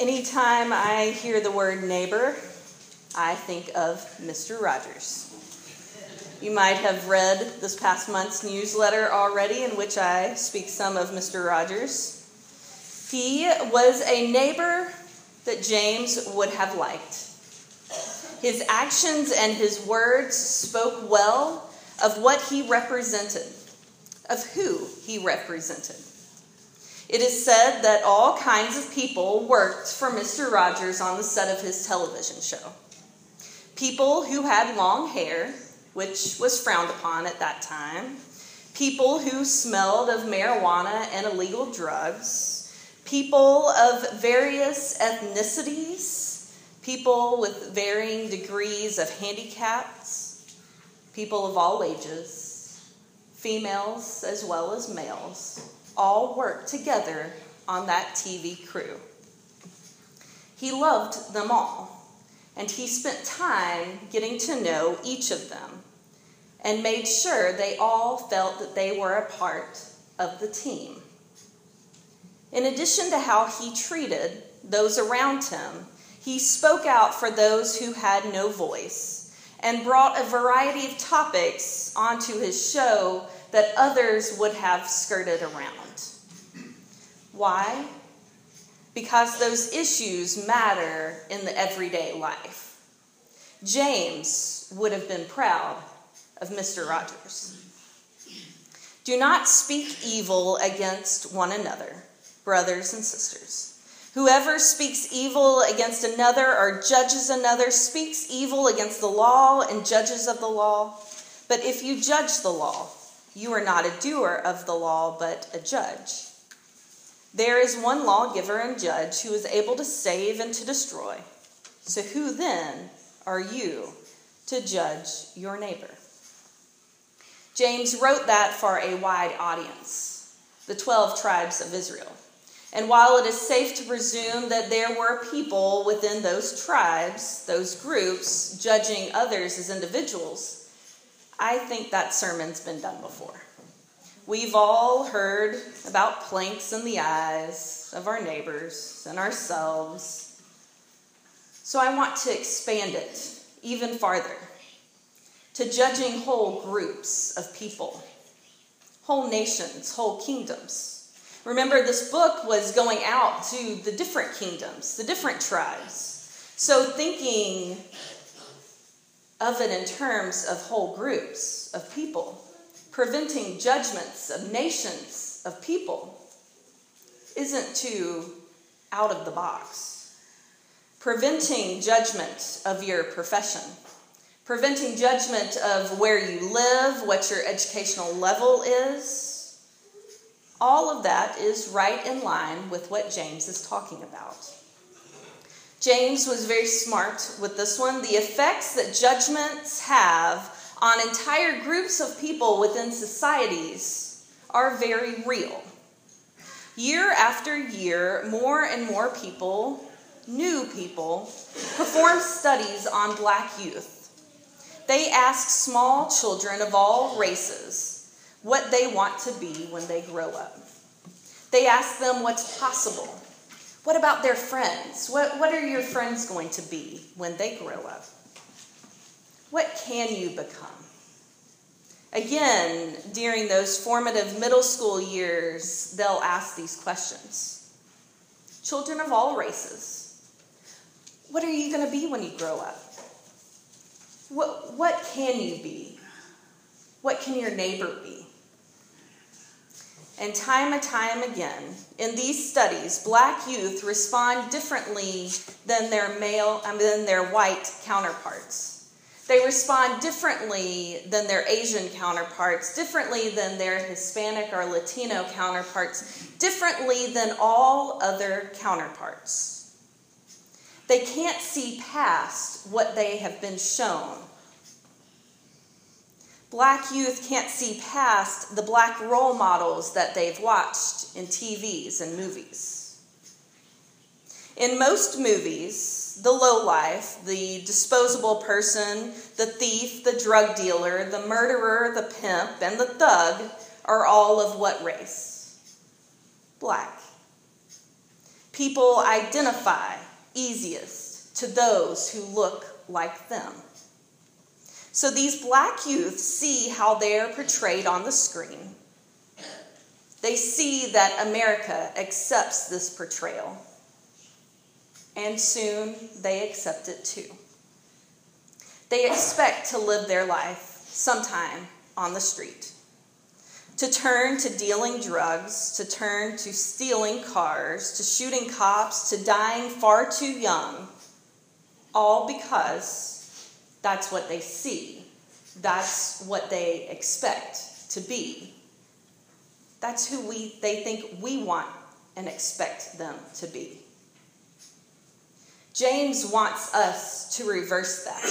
Anytime I hear the word neighbor, I think of Mr. Rogers. You might have read this past month's newsletter already, in which I speak some of Mr. Rogers. He was a neighbor that James would have liked. His actions and his words spoke well of what he represented, of who he represented. It is said that all kinds of people worked for Mr. Rogers on the set of his television show. People who had long hair, which was frowned upon at that time, people who smelled of marijuana and illegal drugs, people of various ethnicities, people with varying degrees of handicaps, people of all ages, females as well as males all worked together on that TV crew. He loved them all, and he spent time getting to know each of them and made sure they all felt that they were a part of the team. In addition to how he treated those around him, he spoke out for those who had no voice and brought a variety of topics onto his show that others would have skirted around. Why? Because those issues matter in the everyday life. James would have been proud of Mr. Rogers. Do not speak evil against one another, brothers and sisters. Whoever speaks evil against another or judges another speaks evil against the law and judges of the law. But if you judge the law, you are not a doer of the law, but a judge. There is one lawgiver and judge who is able to save and to destroy. So who then are you to judge your neighbor? James wrote that for a wide audience, the 12 tribes of Israel. And while it is safe to presume that there were people within those tribes, those groups, judging others as individuals, I think that sermon's been done before. We've all heard about planks in the eyes of our neighbors and ourselves. So I want to expand it even farther to judging whole groups of people, whole nations, whole kingdoms. Remember, this book was going out to the different kingdoms, the different tribes. So, thinking of it in terms of whole groups of people preventing judgments of nations, of people, isn't too out of the box. Preventing judgment of your profession, preventing judgment of where you live, what your educational level is, all of that is right in line with what James is talking about. James was very smart with this one. The effects that judgments have on entire groups of people within societies are very real. Year after year, more and more people, new people, perform studies on black youth. They ask small children of all races what they want to be when they grow up. They ask them what's possible. What about their friends? What, what are your friends going to be when they grow up? What can you become? Again, during those formative middle school years, they'll ask these questions. Children of all races, what are you going to be when you grow up? What, what can you be? What can your neighbor be? And time and time again, in these studies, black youth respond differently than their male, I mean, than their white counterparts. They respond differently than their Asian counterparts, differently than their Hispanic or Latino counterparts, differently than all other counterparts. They can't see past what they have been shown. Black youth can't see past the black role models that they've watched in TVs and movies. In most movies, the lowlife, the disposable person, the thief, the drug dealer, the murderer, the pimp, and the thug are all of what race? Black. people identify easiest to those who look like them. So these black youth see how they're portrayed on the screen. They see that America accepts this portrayal. And soon they accept it too. They expect to live their life sometime on the street, to turn to dealing drugs, to turn to stealing cars, to shooting cops, to dying far too young, all because that's what they see. That's what they expect to be. That's who we, they think we want and expect them to be. James wants us to reverse that.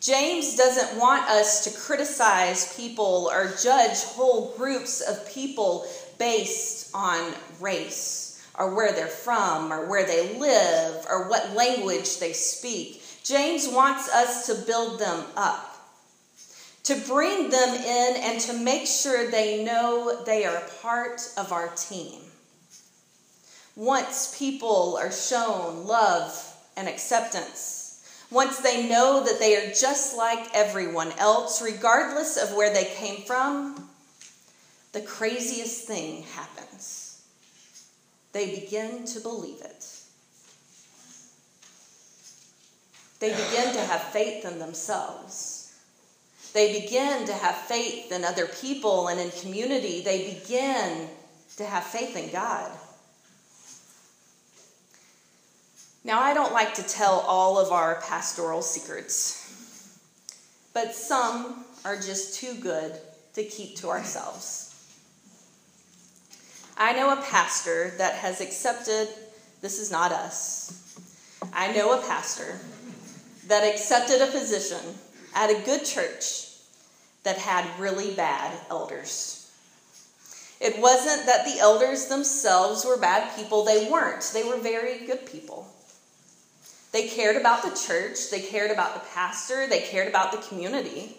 James doesn't want us to criticize people or judge whole groups of people based on race or where they're from or where they live or what language they speak. James wants us to build them up, to bring them in and to make sure they know they are part of our team. Once people are shown love and acceptance, once they know that they are just like everyone else, regardless of where they came from, the craziest thing happens. They begin to believe it. They begin to have faith in themselves. They begin to have faith in other people and in community. They begin to have faith in God. Now, I don't like to tell all of our pastoral secrets, but some are just too good to keep to ourselves. I know a pastor that has accepted, this is not us. I know a pastor that accepted a position at a good church that had really bad elders. It wasn't that the elders themselves were bad people, they weren't. They were very good people. They cared about the church, they cared about the pastor, they cared about the community.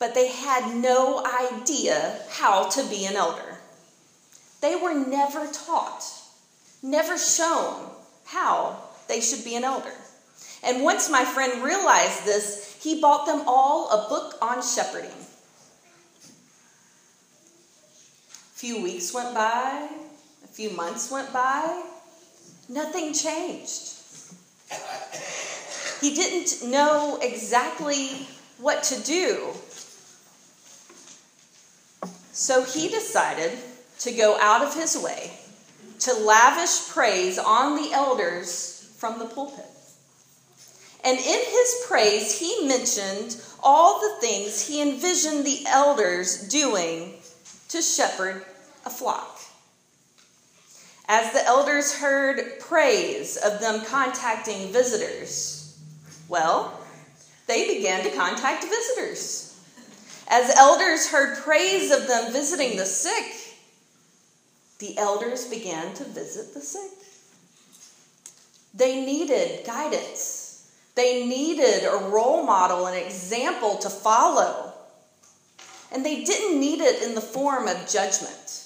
But they had no idea how to be an elder. They were never taught, never shown how they should be an elder. And once my friend realized this, he bought them all a book on shepherding. A few weeks went by, a few months went by, nothing changed. He didn't know exactly what to do. So he decided to go out of his way to lavish praise on the elders from the pulpit. And in his praise, he mentioned all the things he envisioned the elders doing to shepherd a flock. As the elders heard praise of them contacting visitors, well, they began to contact visitors. As elders heard praise of them visiting the sick, the elders began to visit the sick. They needed guidance. They needed a role model, an example to follow. And they didn't need it in the form of judgment.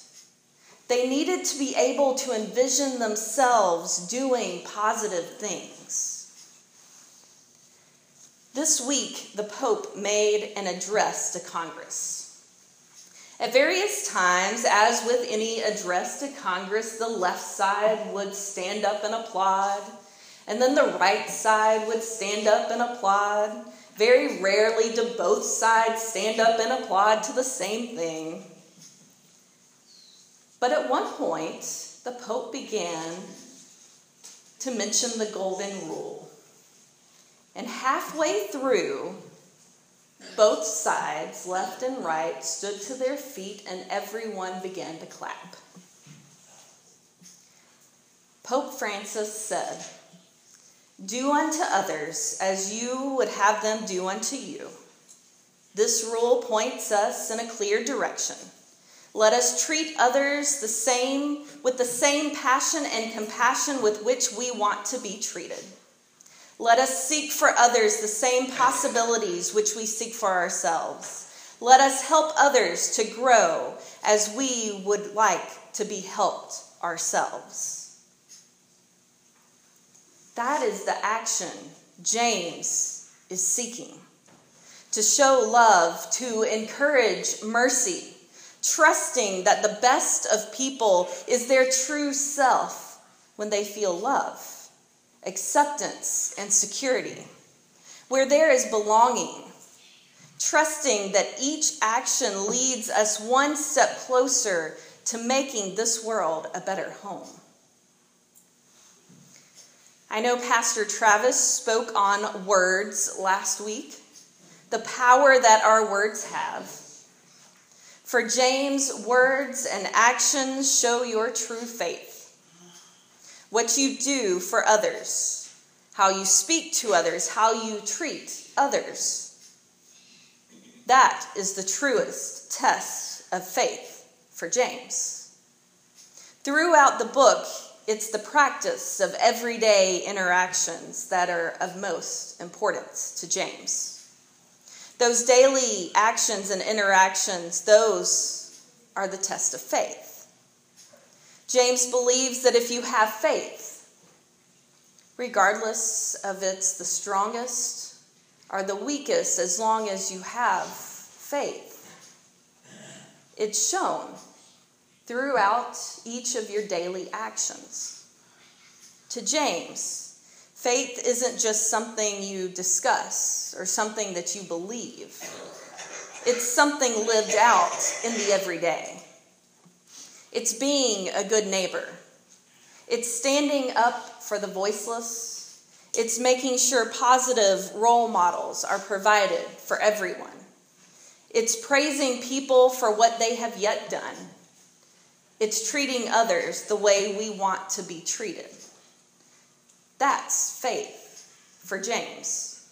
They needed to be able to envision themselves doing positive things. This week, the Pope made an address to Congress. At various times, as with any address to Congress, the left side would stand up and applaud, and then the right side would stand up and applaud. Very rarely do both sides stand up and applaud to the same thing. But at one point, the Pope began to mention the Golden Rule. And halfway through, both sides, left and right, stood to their feet and everyone began to clap. Pope Francis said, Do unto others as you would have them do unto you. This rule points us in a clear direction. Let us treat others the same with the same passion and compassion with which we want to be treated. Let us seek for others the same possibilities which we seek for ourselves. Let us help others to grow as we would like to be helped ourselves. That is the action James is seeking to show love, to encourage mercy, trusting that the best of people is their true self when they feel love, acceptance, and security, where there is belonging, trusting that each action leads us one step closer to making this world a better home. I know Pastor Travis spoke on words last week the power that our words have. For James, words and actions show your true faith. What you do for others, how you speak to others, how you treat others. That is the truest test of faith for James. Throughout the book, it's the practice of everyday interactions that are of most importance to James. Those daily actions and interactions, those are the test of faith. James believes that if you have faith, regardless of it's the strongest or the weakest, as long as you have faith, it's shown throughout each of your daily actions. To James, Faith isn't just something you discuss or something that you believe, it's something lived out in the everyday. It's being a good neighbor, it's standing up for the voiceless, it's making sure positive role models are provided for everyone. It's praising people for what they have yet done. It's treating others the way we want to be treated. That's faith for James.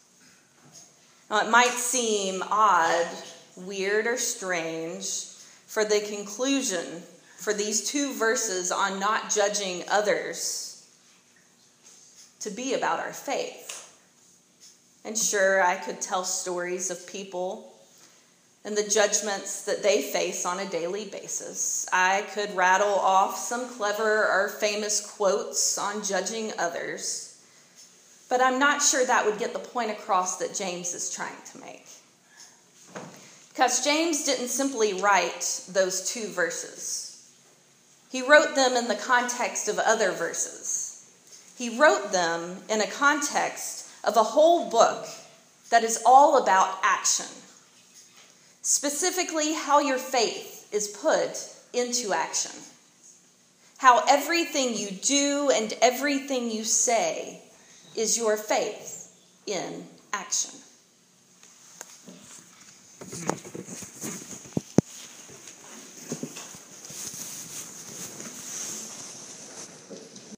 Now, it might seem odd, weird, or strange for the conclusion for these two verses on not judging others to be about our faith. And sure, I could tell stories of people and the judgments that they face on a daily basis. I could rattle off some clever or famous quotes on judging others, but I'm not sure that would get the point across that James is trying to make. Because James didn't simply write those two verses, he wrote them in the context of other verses. He wrote them in a context of a whole book that is all about action specifically how your faith is put into action. How everything you do and everything you say is your faith in action.